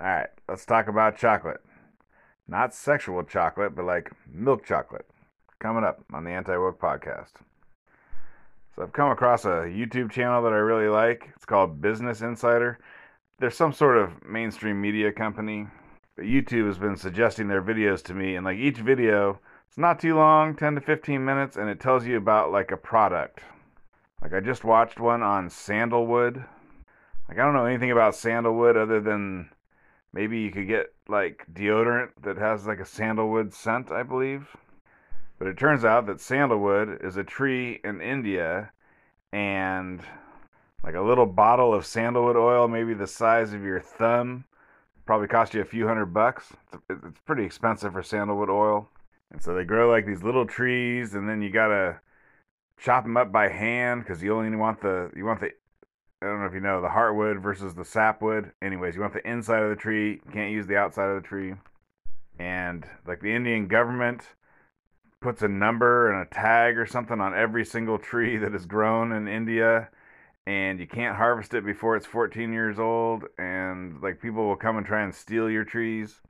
All right, let's talk about chocolate. Not sexual chocolate, but like milk chocolate. Coming up on the Anti Woke podcast. So I've come across a YouTube channel that I really like. It's called Business Insider. There's some sort of mainstream media company, but YouTube has been suggesting their videos to me, and like each video, it's not too long, 10 to 15 minutes, and it tells you about like a product. Like I just watched one on sandalwood. Like I don't know anything about sandalwood other than maybe you could get like deodorant that has like a sandalwood scent, I believe. But it turns out that sandalwood is a tree in India and like a little bottle of sandalwood oil, maybe the size of your thumb, probably cost you a few hundred bucks. It's, it's pretty expensive for sandalwood oil. And so they grow like these little trees, and then you gotta chop them up by hand because you only want the you want the I don't know if you know the heartwood versus the sapwood. Anyways, you want the inside of the tree. You can't use the outside of the tree. And like the Indian government puts a number and a tag or something on every single tree that is grown in India and you can't harvest it before it's 14 years old and like people will come and try and steal your trees.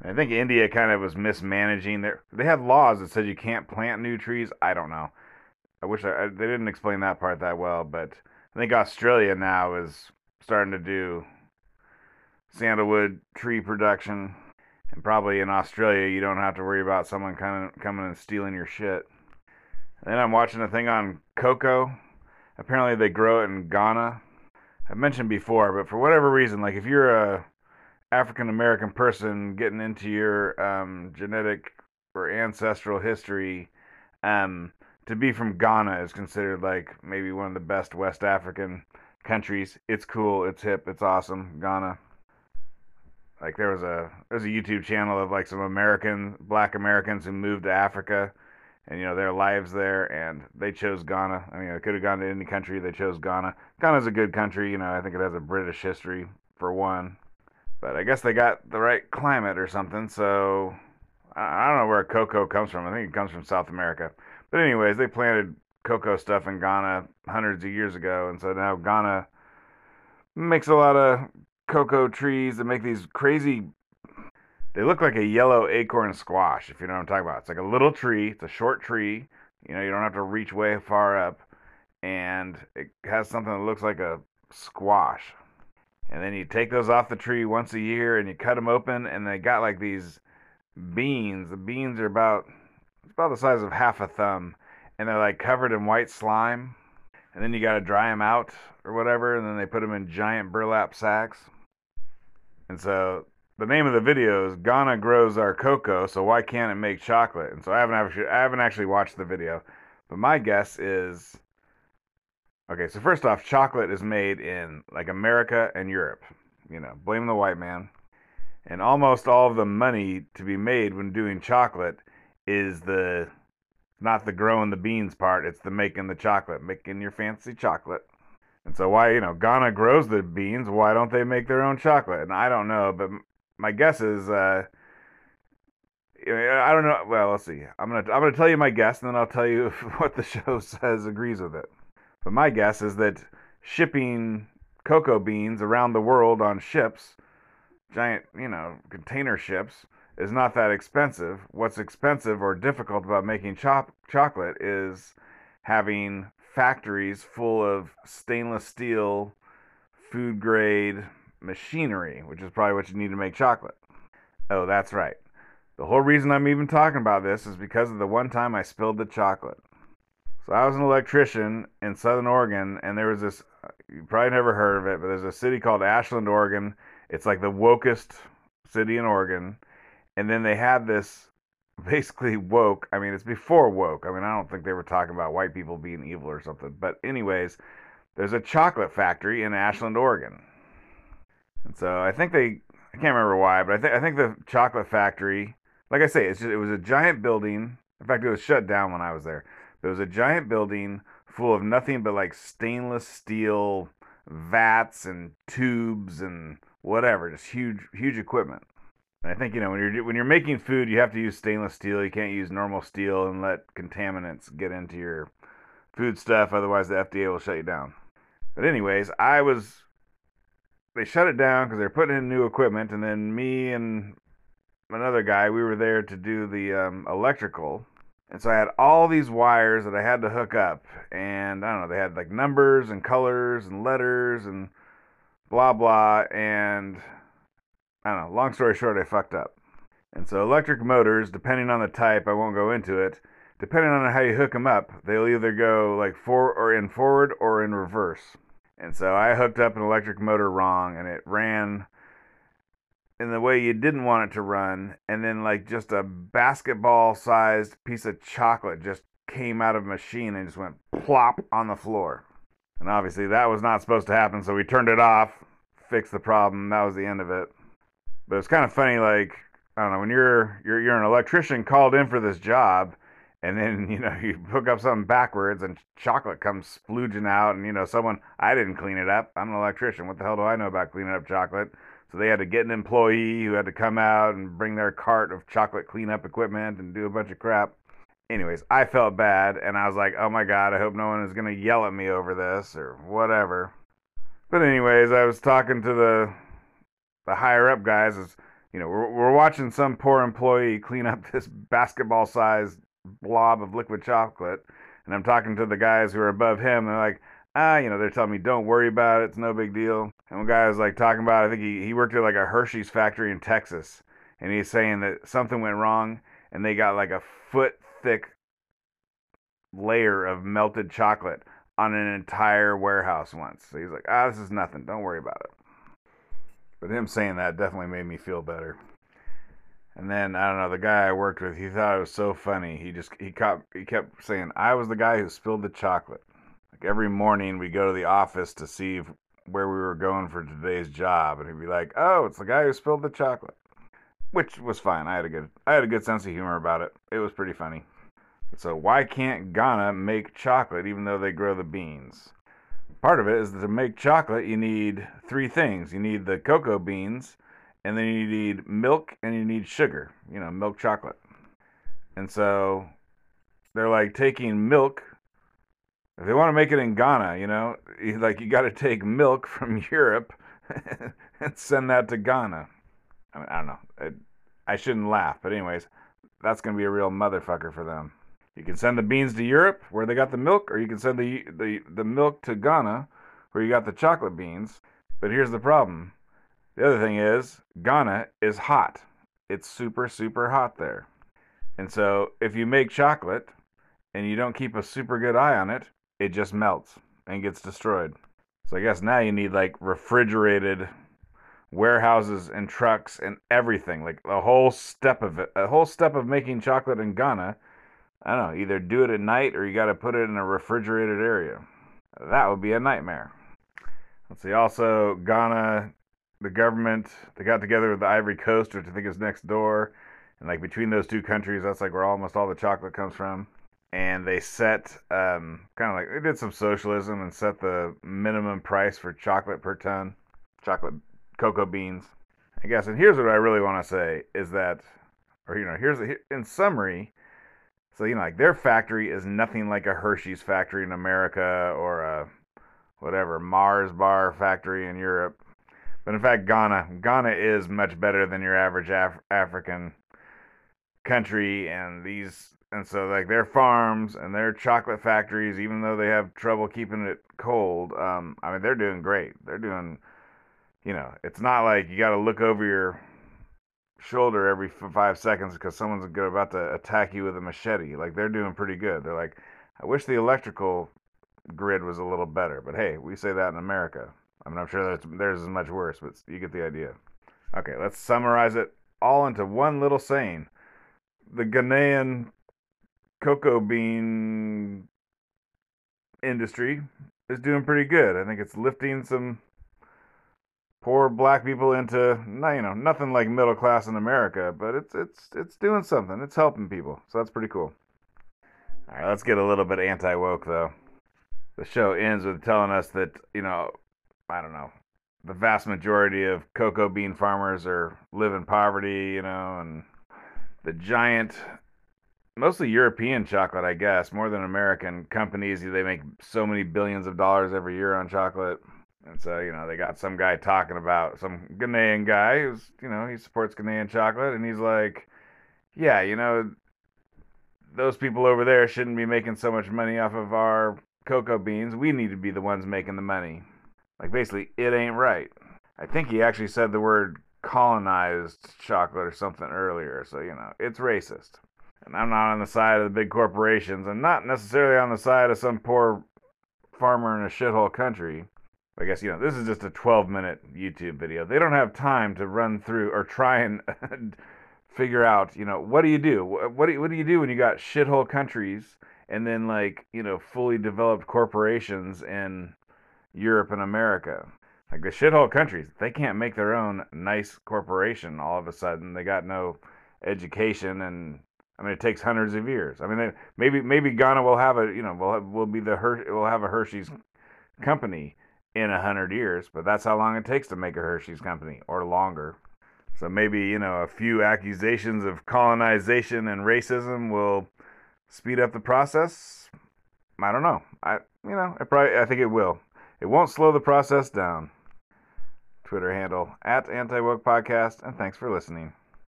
And I think India kind of was mismanaging their they had laws that said you can't plant new trees. I don't know. I wish I, they didn't explain that part that well, but I think Australia now is starting to do sandalwood tree production. And probably in Australia, you don't have to worry about someone kind of coming and stealing your shit. Then I'm watching a thing on cocoa. Apparently, they grow it in Ghana. I've mentioned before, but for whatever reason, like if you're a African American person getting into your um, genetic or ancestral history, um, to be from Ghana is considered like maybe one of the best West African countries. It's cool, it's hip, it's awesome. Ghana. Like there was a there's a YouTube channel of like some American black Americans who moved to Africa and you know their lives there and they chose Ghana. I mean, they could have gone to any country, they chose Ghana. Ghana's a good country, you know, I think it has a British history for one. But I guess they got the right climate or something, so I don't know where cocoa comes from. I think it comes from South America. But anyways, they planted cocoa stuff in Ghana hundreds of years ago, and so now Ghana makes a lot of cocoa trees that make these crazy. They look like a yellow acorn squash, if you know what I'm talking about. It's like a little tree. It's a short tree. You know, you don't have to reach way far up, and it has something that looks like a squash. And then you take those off the tree once a year, and you cut them open, and they got like these beans. The beans are about it's about the size of half a thumb, and they're like covered in white slime. And then you got to dry them out or whatever, and then they put them in giant burlap sacks. And so the name of the video is Ghana grows our cocoa, so why can't it make chocolate? And so I haven't actually I haven't actually watched the video, but my guess is okay. So first off, chocolate is made in like America and Europe. You know, blame the white man. And almost all of the money to be made when doing chocolate is the not the growing the beans part, it's the making the chocolate, making your fancy chocolate. And so why, you know, Ghana grows the beans, why don't they make their own chocolate? And I don't know, but my guess is uh I don't know. Well, let's see. I'm gonna I'm gonna tell you my guess, and then I'll tell you what the show says agrees with it. But my guess is that shipping cocoa beans around the world on ships, giant, you know, container ships, is not that expensive. What's expensive or difficult about making chop- chocolate is having factories full of stainless steel, food grade machinery, which is probably what you need to make chocolate. Oh, that's right. The whole reason I'm even talking about this is because of the one time I spilled the chocolate. So I was an electrician in Southern Oregon, and there was this. You probably never heard of it, but there's a city called Ashland, Oregon. It's like the wokest city in Oregon and then they had this basically woke. I mean, it's before woke. I mean, I don't think they were talking about white people being evil or something. But anyways, there's a chocolate factory in Ashland, Oregon, and so I think they. I can't remember why, but I think I think the chocolate factory, like I say, it's just, it was a giant building. In fact, it was shut down when I was there. It was a giant building full of nothing but like stainless steel vats and tubes and whatever, just huge, huge equipment. I think you know when you're when you're making food, you have to use stainless steel. You can't use normal steel and let contaminants get into your food stuff. Otherwise, the FDA will shut you down. But anyways, I was they shut it down because they're putting in new equipment, and then me and another guy, we were there to do the um, electrical. And so I had all these wires that I had to hook up, and I don't know, they had like numbers and colors and letters and blah blah. And I don't know, long story short, I fucked up. And so electric motors, depending on the type, I won't go into it. Depending on how you hook them up, they'll either go like for or in forward or in reverse. And so I hooked up an electric motor wrong, and it ran in the way you didn't want it to run, and then like just a basketball sized piece of chocolate just came out of a machine and just went plop on the floor. And obviously that was not supposed to happen, so we turned it off, fixed the problem, that was the end of it. But it's kind of funny, like, I don't know, when you're you're you're an electrician called in for this job and then you know you hook up something backwards and chocolate comes splooging out and you know someone i didn't clean it up. I'm an electrician. What the hell do i know about cleaning up chocolate? So they had to get an employee who had to come out and bring their cart of chocolate cleanup equipment and do a bunch of crap. Anyways i felt bad and i was like oh my god i hope no one is going to yell at me over this or whatever. But anyways i was talking to the the higher up guys is you know we're, we're watching some poor employee clean up this basketball sized blob of liquid chocolate. And I'm talking to the guys who are above him, and they're like, ah, you know, they're telling me, don't worry about it, it's no big deal. And one guy was like talking about, I think he, he worked at like a Hershey's factory in Texas, and he's saying that something went wrong, and they got like a foot thick layer of melted chocolate on an entire warehouse once. So he's like, ah, this is nothing, don't worry about it. But him saying that definitely made me feel better. And then I don't know the guy I worked with. He thought it was so funny. He just he kept he kept saying I was the guy who spilled the chocolate. Like every morning we go to the office to see if, where we were going for today's job, and he'd be like, "Oh, it's the guy who spilled the chocolate," which was fine. I had a good I had a good sense of humor about it. It was pretty funny. So why can't Ghana make chocolate even though they grow the beans? Part of it is to make chocolate you need three things. You need the cocoa beans and then you need milk and you need sugar, you know, milk chocolate. And so they're like taking milk. If they want to make it in Ghana, you know, like you got to take milk from Europe and send that to Ghana. I, mean, I don't know. I, I shouldn't laugh, but anyways, that's gonna be a real motherfucker for them. You can send the beans to Europe where they got the milk, or you can send the the, the milk to Ghana where you got the chocolate beans. But here's the problem the other thing is, Ghana is hot. It's super, super hot there. And so if you make chocolate and you don't keep a super good eye on it, it just melts and gets destroyed. So I guess now you need like refrigerated warehouses and trucks and everything. Like the whole step of it, a whole step of making chocolate in Ghana. I don't know, either do it at night or you got to put it in a refrigerated area. That would be a nightmare. Let's see. Also, Ghana the government they got together with the Ivory Coast, which I think is next door, and like between those two countries, that's like where almost all the chocolate comes from. And they set um, kind of like they did some socialism and set the minimum price for chocolate per ton, chocolate cocoa beans. I guess. And here's what I really want to say is that, or you know, here's in summary. So you know, like their factory is nothing like a Hershey's factory in America or a whatever Mars bar factory in Europe but in fact, Ghana, Ghana is much better than your average Af- African country, and these, and so like their farms and their chocolate factories, even though they have trouble keeping it cold, um, I mean they're doing great. They're doing, you know, it's not like you got to look over your shoulder every five seconds because someone's about to attack you with a machete. Like they're doing pretty good. They're like, I wish the electrical grid was a little better, but hey, we say that in America. I mean, I'm sure theirs is much worse, but you get the idea. Okay, let's summarize it all into one little saying. The Ghanaian cocoa bean industry is doing pretty good. I think it's lifting some poor black people into you know nothing like middle class in America, but it's it's it's doing something. It's helping people, so that's pretty cool. All right, let's get a little bit anti woke though. The show ends with telling us that you know I don't know, the vast majority of cocoa bean farmers are live in poverty, you know, and the giant mostly European chocolate, I guess, more than American companies. They make so many billions of dollars every year on chocolate. And so, you know, they got some guy talking about some Ghanaian guy who's, you know, he supports Ghanaian chocolate, and he's like, yeah, you know, those people over there shouldn't be making so much money off of our cocoa beans. We need to be the ones making the money. Like, basically, it ain't right. I think he actually said the word colonized chocolate or something earlier, so, you know, it's racist. And I'm not on the side of the big corporations. I'm not necessarily on the side of some poor farmer in a shithole country. I guess, you know, this is just a 12 minute YouTube video. They don't have time to run through or try and figure out, you know, what do you do? What do you, what do you do when you got shithole countries and then like, you know, fully developed corporations in Europe and America? Like the shithole countries, they can't make their own nice corporation all of a sudden. They got no education and I mean, it takes hundreds of years. I mean, maybe maybe Ghana will have a you know will have, will be the Her- will have a Hershey's company in a hundred years, but that's how long it takes to make a Hershey's company or longer. So maybe you know a few accusations of colonization and racism will speed up the process. I don't know. I you know I probably I think it will. It won't slow the process down. Twitter handle at Anti Woke Podcast, and thanks for listening.